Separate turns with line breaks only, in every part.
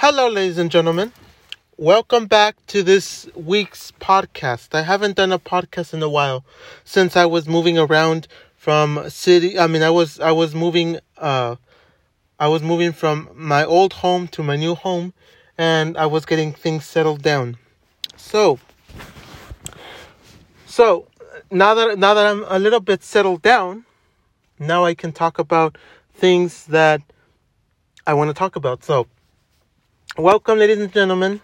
Hello, ladies and gentlemen. Welcome back to this week's podcast. I haven't done a podcast in a while since I was moving around from city. I mean, I was I was moving. Uh, I was moving from my old home to my new home, and I was getting things settled down. So, so now that now that I'm a little bit settled down, now I can talk about things that I want to talk about. So, welcome, ladies and gentlemen.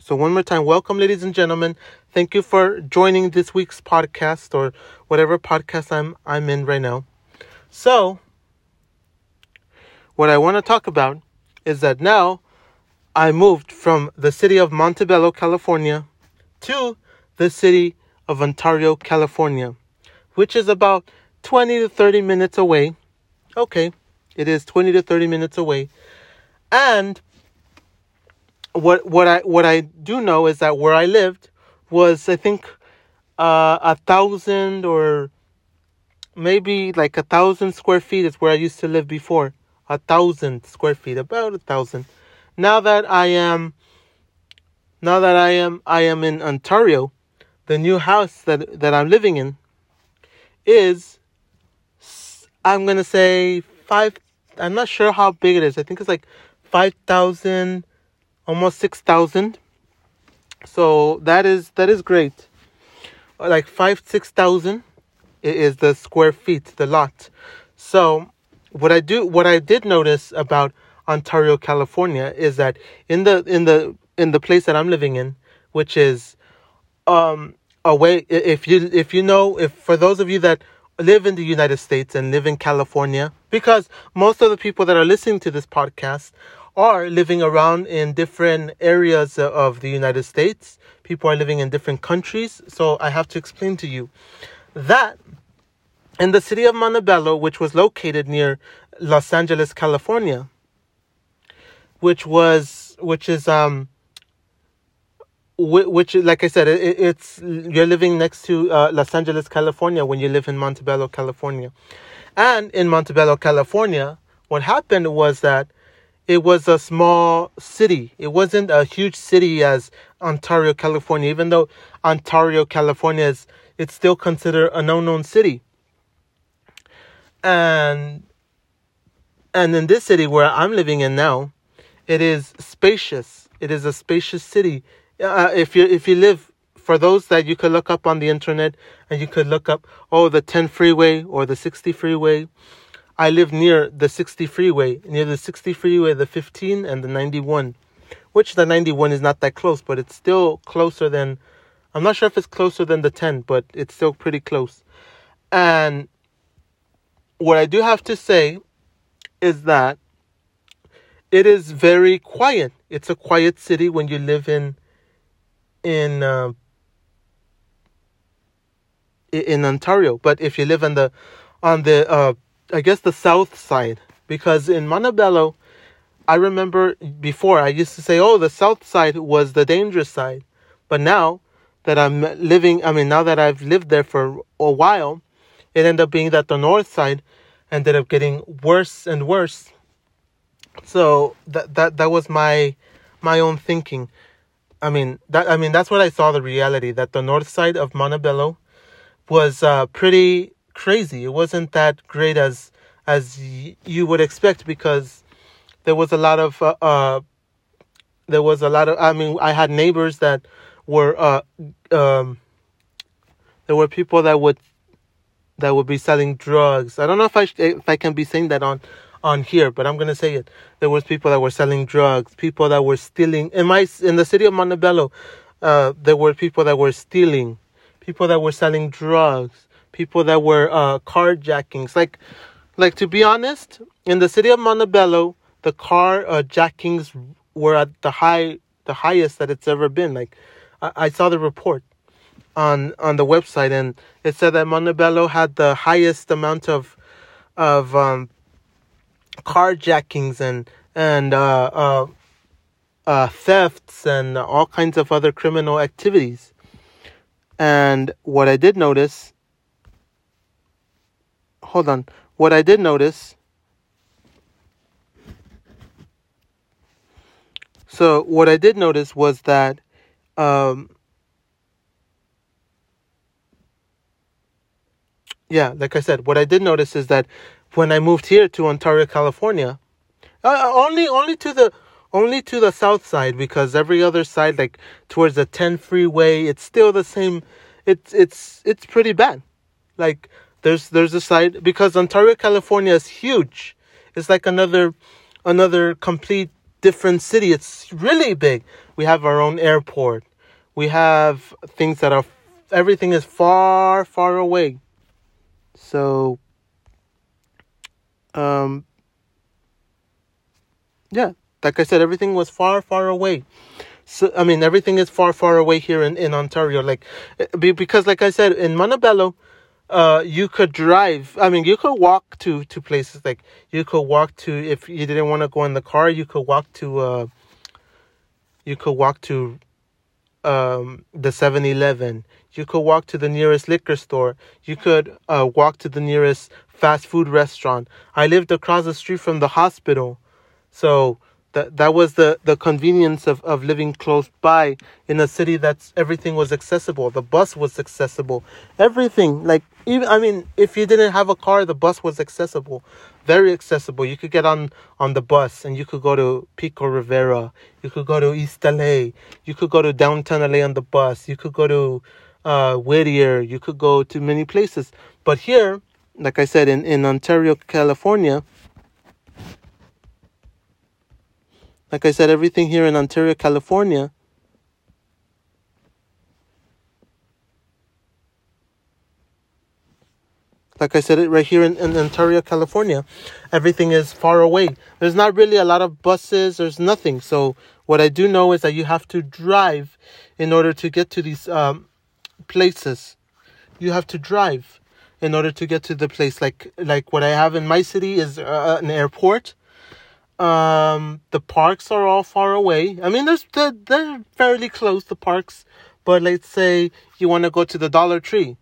So, one more time, welcome, ladies and gentlemen. Thank you for joining this week's podcast or whatever podcast I'm I'm in right now. So, what I want to talk about is that now I moved from the city of Montebello, California, to the city of Ontario, California, which is about 20 to 30 minutes away. Okay, it is 20 to 30 minutes away. And what what I what I do know is that where I lived was I think uh, a thousand or maybe like a thousand square feet is where I used to live before. A thousand square feet, about a thousand. Now that I am now that I am I am in Ontario, the new house that that I'm living in is I'm gonna say five I'm not sure how big it is. I think it's like 5,000, almost 6,000. So that is that is great. Like five six thousand is the square feet, the lot. So what I do, what I did notice about Ontario, California, is that in the in the in the place that I'm living in, which is um away. If you if you know if for those of you that live in the United States and live in California because most of the people that are listening to this podcast are living around in different areas of the United States. People are living in different countries. So I have to explain to you that in the city of Montebello, which was located near Los Angeles, California, which was, which is, um, which like I said, it, it's you're living next to uh, Los Angeles, California, when you live in Montebello, California, and in Montebello, California, what happened was that it was a small city. It wasn't a huge city as Ontario, California, even though Ontario, California is it's still considered an unknown city. And and in this city where I'm living in now, it is spacious. It is a spacious city uh, if you if you live for those that you could look up on the internet and you could look up oh the 10 freeway or the 60 freeway i live near the 60 freeway near the 60 freeway the 15 and the 91 which the 91 is not that close but it's still closer than i'm not sure if it's closer than the 10 but it's still pretty close. And what i do have to say is that it is very quiet. It's a quiet city when you live in in uh, in Ontario, but if you live on the on the uh, I guess the south side, because in Montebello, I remember before I used to say, oh, the south side was the dangerous side, but now that I'm living, I mean, now that I've lived there for a while, it ended up being that the north side ended up getting worse and worse. So that that that was my my own thinking. I mean that I mean that's what I saw the reality that the north side of Montebello was uh, pretty crazy. It wasn't that great as as y- you would expect because there was a lot of uh, uh, there was a lot of I mean I had neighbors that were uh um there were people that would that would be selling drugs. I don't know if I sh- if I can be saying that on on here, but I'm gonna say it. There was people that were selling drugs, people that were stealing. In my in the city of Montebello, uh, there were people that were stealing, people that were selling drugs, people that were uh, carjackings. Like, like to be honest, in the city of Montebello, the car uh, were at the high, the highest that it's ever been. Like, I, I saw the report on on the website, and it said that Montebello had the highest amount of of um, carjackings and and uh, uh, uh, thefts and all kinds of other criminal activities. And what I did notice, hold on, what I did notice So what I did notice was that um, yeah, like I said, what I did notice is that when I moved here to Ontario, California, uh, uh, only only to the only to the south side because every other side, like towards the 10 freeway, it's still the same. It's it's it's pretty bad. Like there's there's a side because Ontario, California is huge. It's like another another complete different city. It's really big. We have our own airport. We have things that are everything is far far away so, um, yeah, like I said, everything was far, far away. So, I mean, everything is far, far away here in, in Ontario. Like, eh, because, like I said, in Montebello, uh, you could drive. I mean, you could walk to, to places like you could walk to, if you didn't want to go in the car, you could walk to, uh, you could walk to, um, the 7 Eleven. You could walk to the nearest liquor store. You could uh, walk to the nearest fast food restaurant. I lived across the street from the hospital. So that that was the, the convenience of, of living close by in a city that's everything was accessible. The bus was accessible. Everything. Like even I mean, if you didn't have a car, the bus was accessible. Very accessible. You could get on, on the bus and you could go to Pico Rivera. You could go to East LA. You could go to downtown LA on the bus. You could go to uh, Whittier. You could go to many places. But here, like I said, in, in Ontario, California, like I said, everything here in Ontario, California, like I said, it right here in, in Ontario, California, everything is far away. There's not really a lot of buses. There's nothing. So what I do know is that you have to drive in order to get to these um, places. You have to drive in order to get to the place. Like like what I have in my city is uh, an airport. Um, the parks are all far away. I mean, there's they're, they're fairly close. The parks, but let's say you want to go to the Dollar Tree,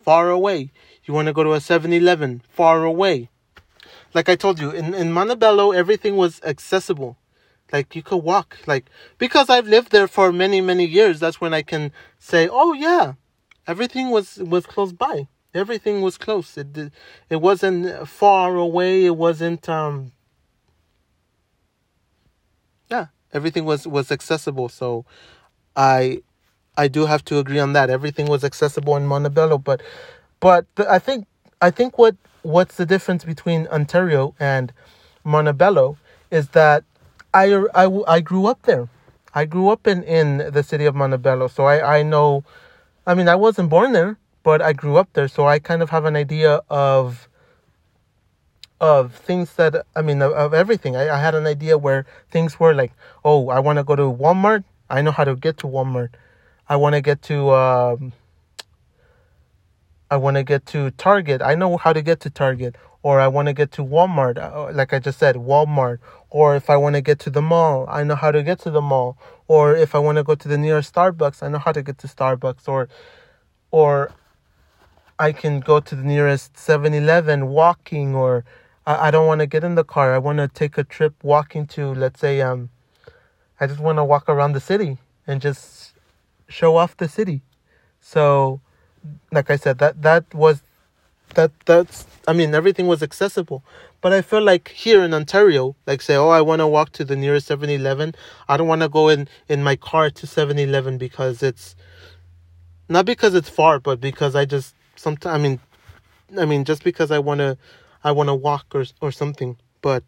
far away. You want to go to a 7-Eleven, far away. Like I told you, in in Montebello, everything was accessible. Like you could walk, like because I've lived there for many many years. That's when I can say, oh yeah, everything was was close by. Everything was close. It it wasn't far away. It wasn't um. Yeah, everything was was accessible. So, I, I do have to agree on that. Everything was accessible in Montebello, but, but the, I think I think what what's the difference between Ontario and Montebello is that I, I, I grew up there. I grew up in, in the city of Montebello, so I, I know. I mean, I wasn't born there, but I grew up there, so I kind of have an idea of of things that I mean of, of everything. I, I had an idea where things were like, oh, I want to go to Walmart. I know how to get to Walmart. I want to get to um, I want to get to Target. I know how to get to Target or I want to get to Walmart, uh, like I just said, Walmart, or if I want to get to the mall, I know how to get to the mall, or if I want to go to the nearest Starbucks, I know how to get to Starbucks, or, or I can go to the nearest 7-Eleven walking, or I, I don't want to get in the car. I want to take a trip walking to, let's say, um, I just want to walk around the city and just show off the city. So, like I said, that that was that that's I mean everything was accessible. But I feel like here in Ontario, like say, oh, I want to walk to the nearest 7-Eleven. I don't want to go in in my car to 7-Eleven because it's not because it's far, but because I just sometimes I mean I mean just because I want to I want to walk or or something. But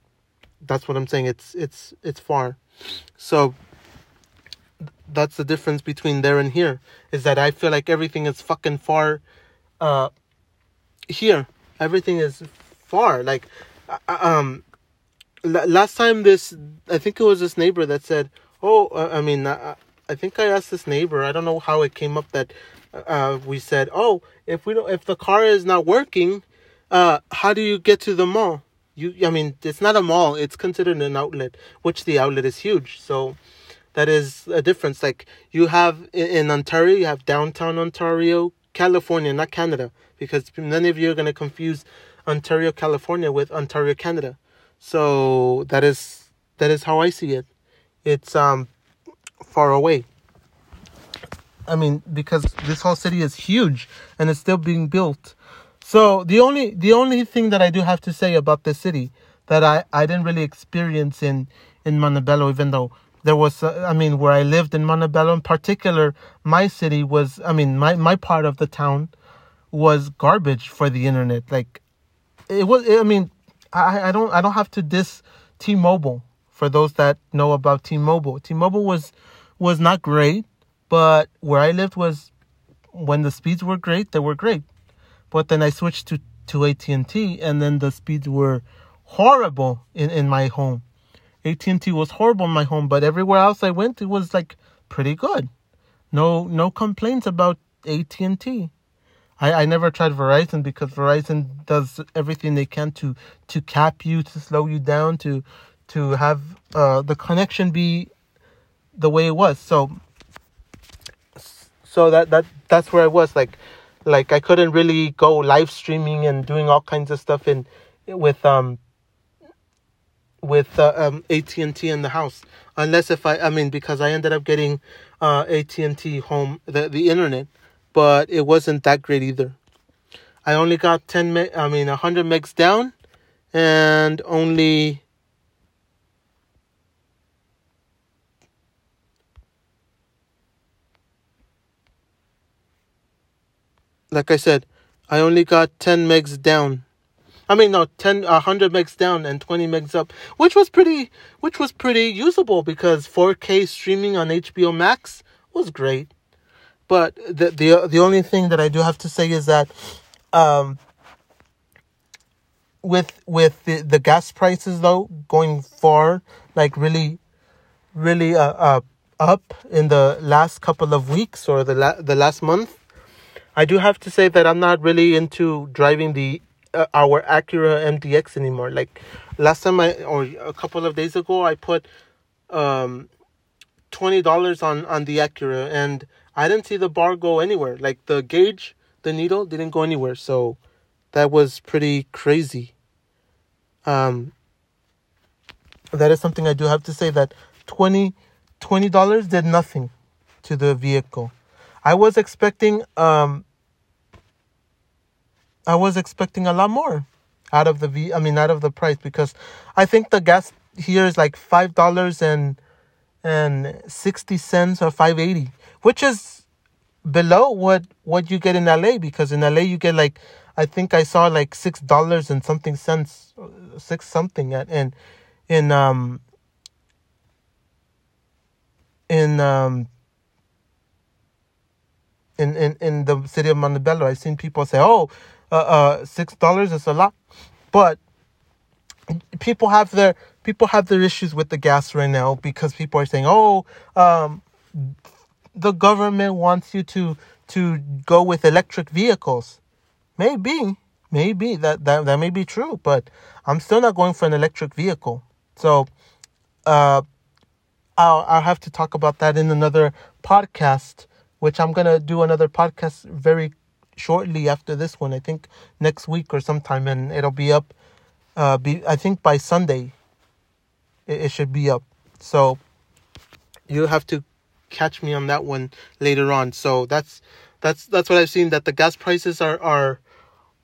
that's what I'm saying. It's it's it's far. So that's the difference between there and here is that I feel like everything is fucking far uh here everything is far like uh, uh, um last time this i think it was this neighbor that said oh uh, i mean I, I think i asked this neighbor i don't know how it came up that uh we said oh if we don't if the car is not working uh how do you get to the mall you i mean it's not a mall it's considered an outlet which the outlet is huge so that is a difference like you have in, ontario you have downtown ontario california not canada because many of you are going to confuse Ontario, California with Ontario, Canada. So that is that is how I see it. It's um far away. I mean, because this whole city is huge and it's still being built. So the only the only thing that I do have to say about this city that I, I didn't really experience in in Montebello, even though there was uh, I mean where I lived in Montebello in particular, my city was I mean my my part of the town was garbage for the internet. Like it was I mean I I don't I don't have to diss T-Mobile for those that know about T-Mobile. T-Mobile was was not great, but where I lived was when the speeds were great, they were great. But then I switched to to AT&T and then the speeds were horrible in in my home. AT&T was horrible in my home, but everywhere else I went it was like pretty good. No no complaints about AT&T. I, I never tried Verizon because Verizon does everything they can to to cap you, to slow you down, to to have uh, the connection be the way it was. So so that that that's where I was like like I couldn't really go live streaming and doing all kinds of stuff in with um with uh, um AT&T in the house unless if I I mean because I ended up getting uh AT&T home the the internet but it wasn't that great either. I only got 10 meg, I mean 100 megs down and only like I said, I only got 10 megs down. I mean, no, 10, 100 megs down and 20 megs up, which was pretty, which was pretty usable because 4K streaming on HBO Max was great. But the the the only thing that I do have to say is that, um, with with the, the gas prices though going far, like really, really uh, uh up in the last couple of weeks or the la- the last month, I do have to say that I'm not really into driving the uh, our Acura MDX anymore. Like last time I or a couple of days ago, I put um twenty dollars on on the Acura and I didn't see the bar go anywhere. Like the gauge, the needle didn't go anywhere. So that was pretty crazy. Um, that is something I do have to say that 20 dollars did nothing to the vehicle. I was expecting um I was expecting a lot more out of the V I mean out of the price because I think the gas here is like five dollars and and sixty cents or five eighty which is below what what you get in LA because in LA you get like I think I saw like six dollars and something cents, six something at in in um in um in in in the city of Montebello. I've seen people say, "Oh, uh, uh six dollars is a lot," but people have their people have their issues with the gas right now because people are saying, "Oh, um, the government wants you to to go with electric vehicles. Maybe, maybe that that that may be true, but I'm still not going for an electric vehicle. So, uh, I'll I'll have to talk about that in another podcast, which I'm gonna do another podcast very shortly after this one. I think next week or sometime, and it'll be up. Uh, be I think by Sunday. It, it should be up. So you have to catch me on that one later on. So that's that's that's what I've seen that the gas prices are are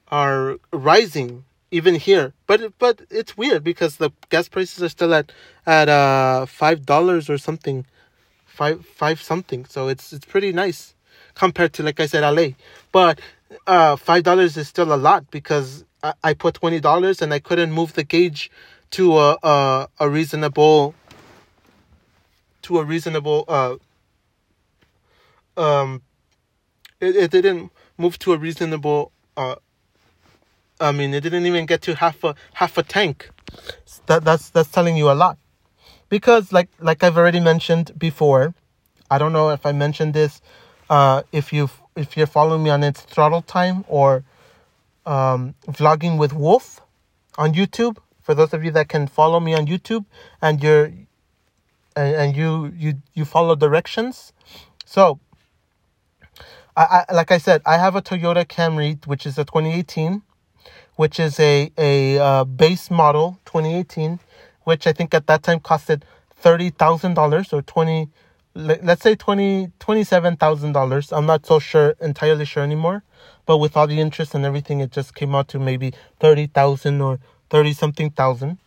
are rising even here. But but it's weird because the gas prices are still at at uh five dollars or something, five five something. So it's it's pretty nice compared to like I said LA. But uh five dollars is still a lot because I, I put twenty dollars and I couldn't move the gauge to a a, a reasonable to a reasonable uh um, it, it didn't move to a reasonable. Uh, I mean, it didn't even get to half a half a tank. That that's that's telling you a lot, because like like I've already mentioned before, I don't know if I mentioned this. Uh, if you if you're following me on its throttle time or um, vlogging with Wolf on YouTube, for those of you that can follow me on YouTube and you're and, and you you you follow directions, so I, I like I said, I have a Toyota Camry, which is a 2018, which is a a uh, base model 2018, which I think at that time costed thirty thousand dollars or twenty let's say twenty twenty seven thousand dollars. I'm not so sure entirely sure anymore, but with all the interest and everything, it just came out to maybe thirty thousand or thirty something thousand.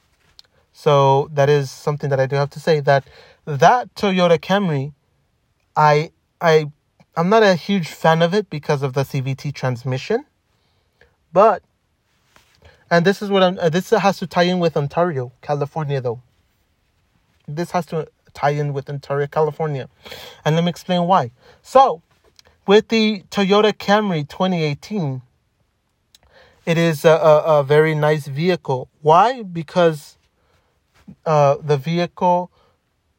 So that is something that I do have to say that that Toyota Camry, I I I'm not a huge fan of it because of the CVT transmission, but and this is what I'm. Uh, this has to tie in with Ontario, California, though. This has to tie in with Ontario, California, and let me explain why. So, with the Toyota Camry 2018, it is a, a, a very nice vehicle. Why? Because uh, the vehicle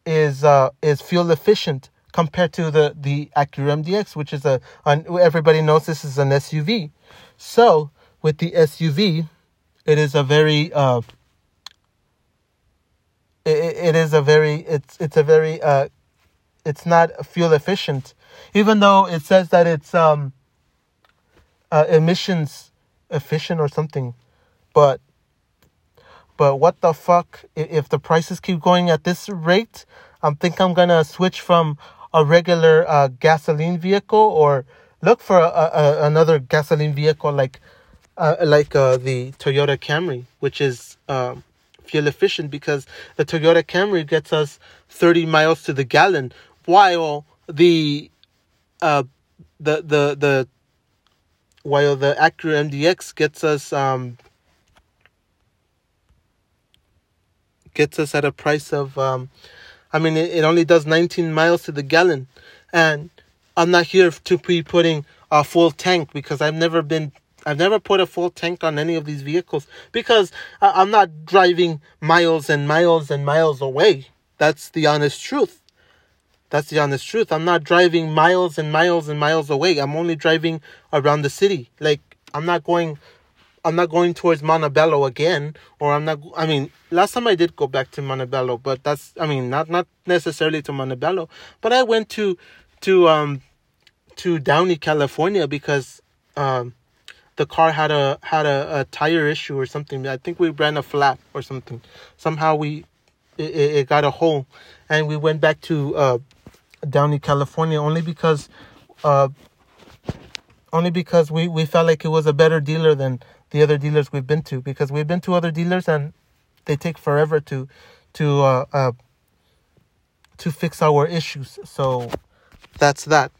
is uh, is fuel efficient compared to the the Acura MDX, which is a an, everybody knows this is an SUV. So with the SUV, it is a very uh, it, it is a very it's it's a very uh, it's not fuel efficient, even though it says that it's um uh, emissions efficient or something, but but what the fuck if the prices keep going at this rate? I think I'm gonna switch from a regular uh, gasoline vehicle or look for a, a, another gasoline vehicle like uh, like uh, the Toyota Camry, which is um, fuel efficient because the Toyota Camry gets us 30 miles to the gallon, while the uh, the the the while the Acura MDX gets us um, gets us at a price of um, I mean, it, it only does 19 miles to the gallon. And I'm not here to be putting a full tank because I've never been I've never put a full tank on any of these vehicles because I'm not driving miles and miles and miles away. That's the honest truth. That's the honest truth. I'm not driving miles and miles and miles away. I'm only driving around the city. Like I'm not going I'm not going towards Montebello again, or I'm not. I mean, last time I did go back to Montebello, but that's. I mean, not not necessarily to Montebello, but I went to to um to Downey, California, because um the car had a had a, a tire issue or something. I think we ran a flat or something. Somehow we it, it got a hole, and we went back to uh Downey, California, only because uh only because we we felt like it was a better dealer than the other dealers we've been to because we've been to other dealers and they take forever to to uh, uh to fix our issues. So that's that.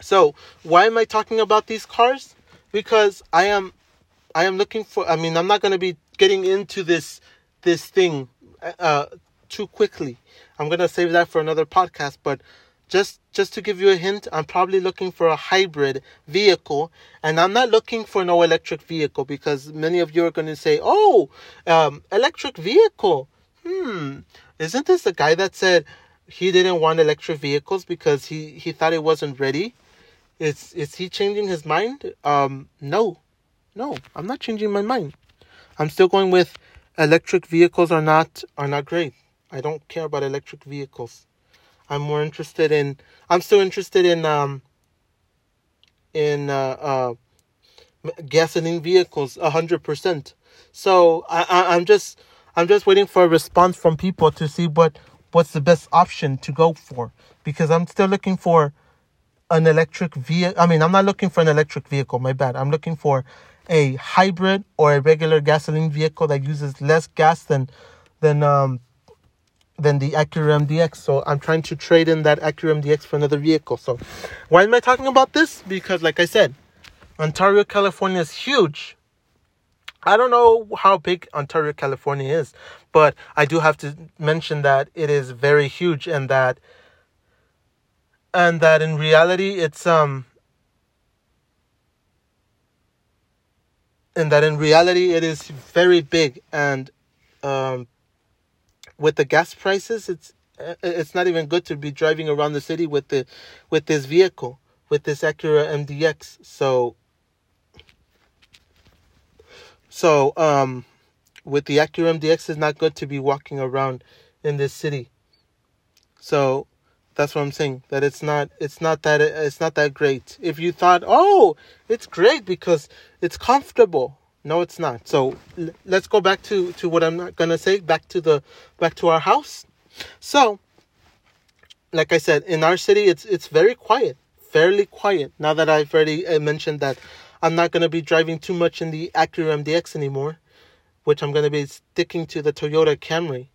So why am I talking about these cars? Because I am I am looking for I mean I'm not going to be getting into this this thing uh too quickly. I'm going to save that for another podcast, but just just to give you a hint, I'm probably looking for a hybrid vehicle, and I'm not looking for no electric vehicle because many of you are going to say, "Oh, um, electric vehicle." Hmm, isn't this the guy that said he didn't want electric vehicles because he he thought it wasn't ready? Is is he changing his mind? Um, no, no, I'm not changing my mind. I'm still going with electric vehicles are not are not great. I don't care about electric vehicles. I'm more interested in. I'm still interested in um. In uh, uh gasoline vehicles, hundred percent. So I, I I'm just I'm just waiting for a response from people to see what what's the best option to go for because I'm still looking for an electric vehicle. I mean, I'm not looking for an electric vehicle. My bad. I'm looking for a hybrid or a regular gasoline vehicle that uses less gas than than um than the Acura MDX. So I'm trying to trade in that Acura MDX for another vehicle. So why am I talking about this? Because like I said, Ontario, California is huge. I don't know how big Ontario, California is, but I do have to mention that it is very huge and that and that in reality it's um and that in reality it is very big and um with the gas prices, it's uh, it's not even good to be driving around the city with the with this vehicle with this Acura MDX. So so um with the Acura MDX it's not good to be walking around in this city. So that's what I'm saying that it's not it's not that it's not that great. If you thought, "Oh, it's great because it's comfortable." No, it's not. So l- let's go back to, to what I'm not gonna say. Back to the back to our house. So like I said, in our city, it's it's very quiet, fairly quiet. Now that I've already uh, mentioned that I'm not going to be driving too much in the Acura MDX anymore, which I'm going to be sticking to the Toyota Camry.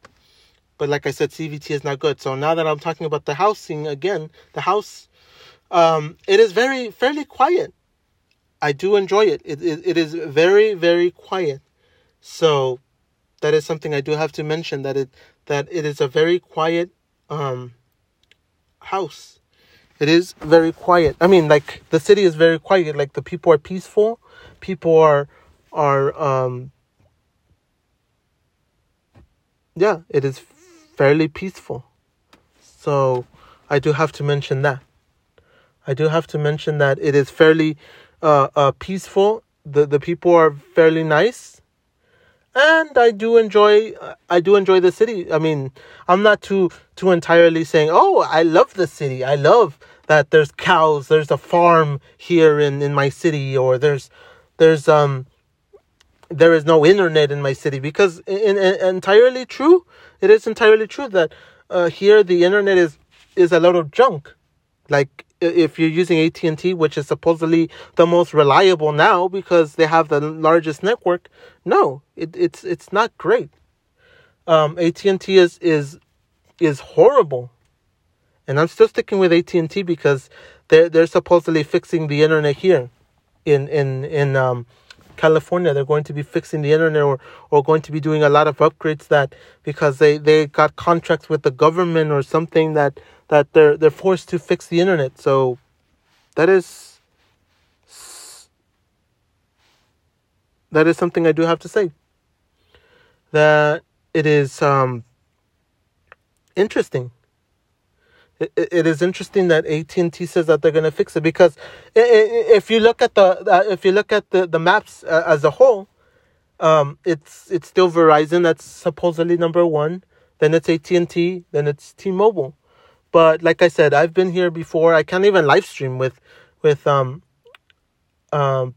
But like I said, CVT is not good. So now that I'm talking about the housing again, the house, um, it is very fairly quiet. I do enjoy it. It, it. it is very very quiet. So that is something I do have to mention that it that it is a very quiet um, house. It is very quiet. I mean, like the city is very quiet. Like the people are peaceful. People are are um, yeah, it is fairly peaceful. So I do have to mention that. I do have to mention that it is fairly uh, uh, peaceful. The the people are fairly nice and I do enjoy I do enjoy the city. I mean, I'm not too too entirely saying, "Oh, I love the city. I love that there's cows, there's a farm here in in my city or there's there's um there is no internet in my city because in, in entirely true, it is entirely true that uh, here the internet is is a lot of junk. Like if you're using AT&T, which is supposedly the most reliable now because they have the largest network, no, it, it's it's not great. Um, AT&T is is is horrible, and I'm still sticking with AT&T because they're they're supposedly fixing the internet here, in in in um, California. They're going to be fixing the internet or or going to be doing a lot of upgrades that because they they got contracts with the government or something that that they're they're forced to fix the internet. So that is that is something I do have to say. That it is um, interesting. It, it is interesting that AT and T says that they're going to fix it because if you look at the if you look at the the maps uh, as a whole, um, it's it's still Verizon that's supposedly number one. Then it's AT and T. Then it's T-Mobile. But like I said, I've been here before. I can't even live stream with with um um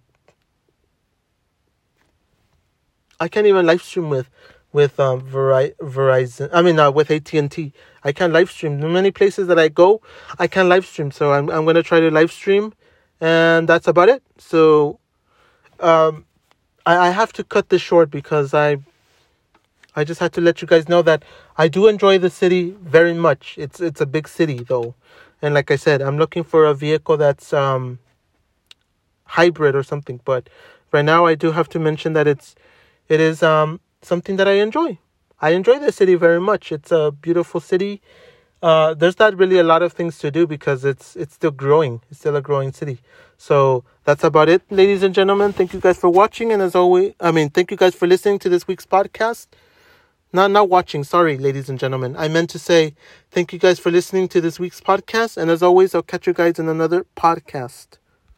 I can't even live stream with with um Veri- Verizon. I mean, uh, with AT and T. I can't live stream. The many places that I go, I can't live stream. So I'm I'm gonna try to live stream, and that's about it. So, um, I I have to cut this short because I I just had to let you guys know that I do enjoy the city very much. It's it's a big city though. And like I said, I'm looking for a vehicle that's um hybrid or something, but right now I do have to mention that it's it is um something that I enjoy. I enjoy the city very much. It's a beautiful city. Uh, there's not really a lot of things to do because it's it's still growing. It's still a growing city. So that's about it, ladies and gentlemen. Thank you guys for watching, and as always, I mean, thank you guys for listening to this week's podcast. Not not watching, sorry, ladies and gentlemen. I meant to say thank you guys for listening to this week's podcast, and as always, I'll catch you guys in another podcast.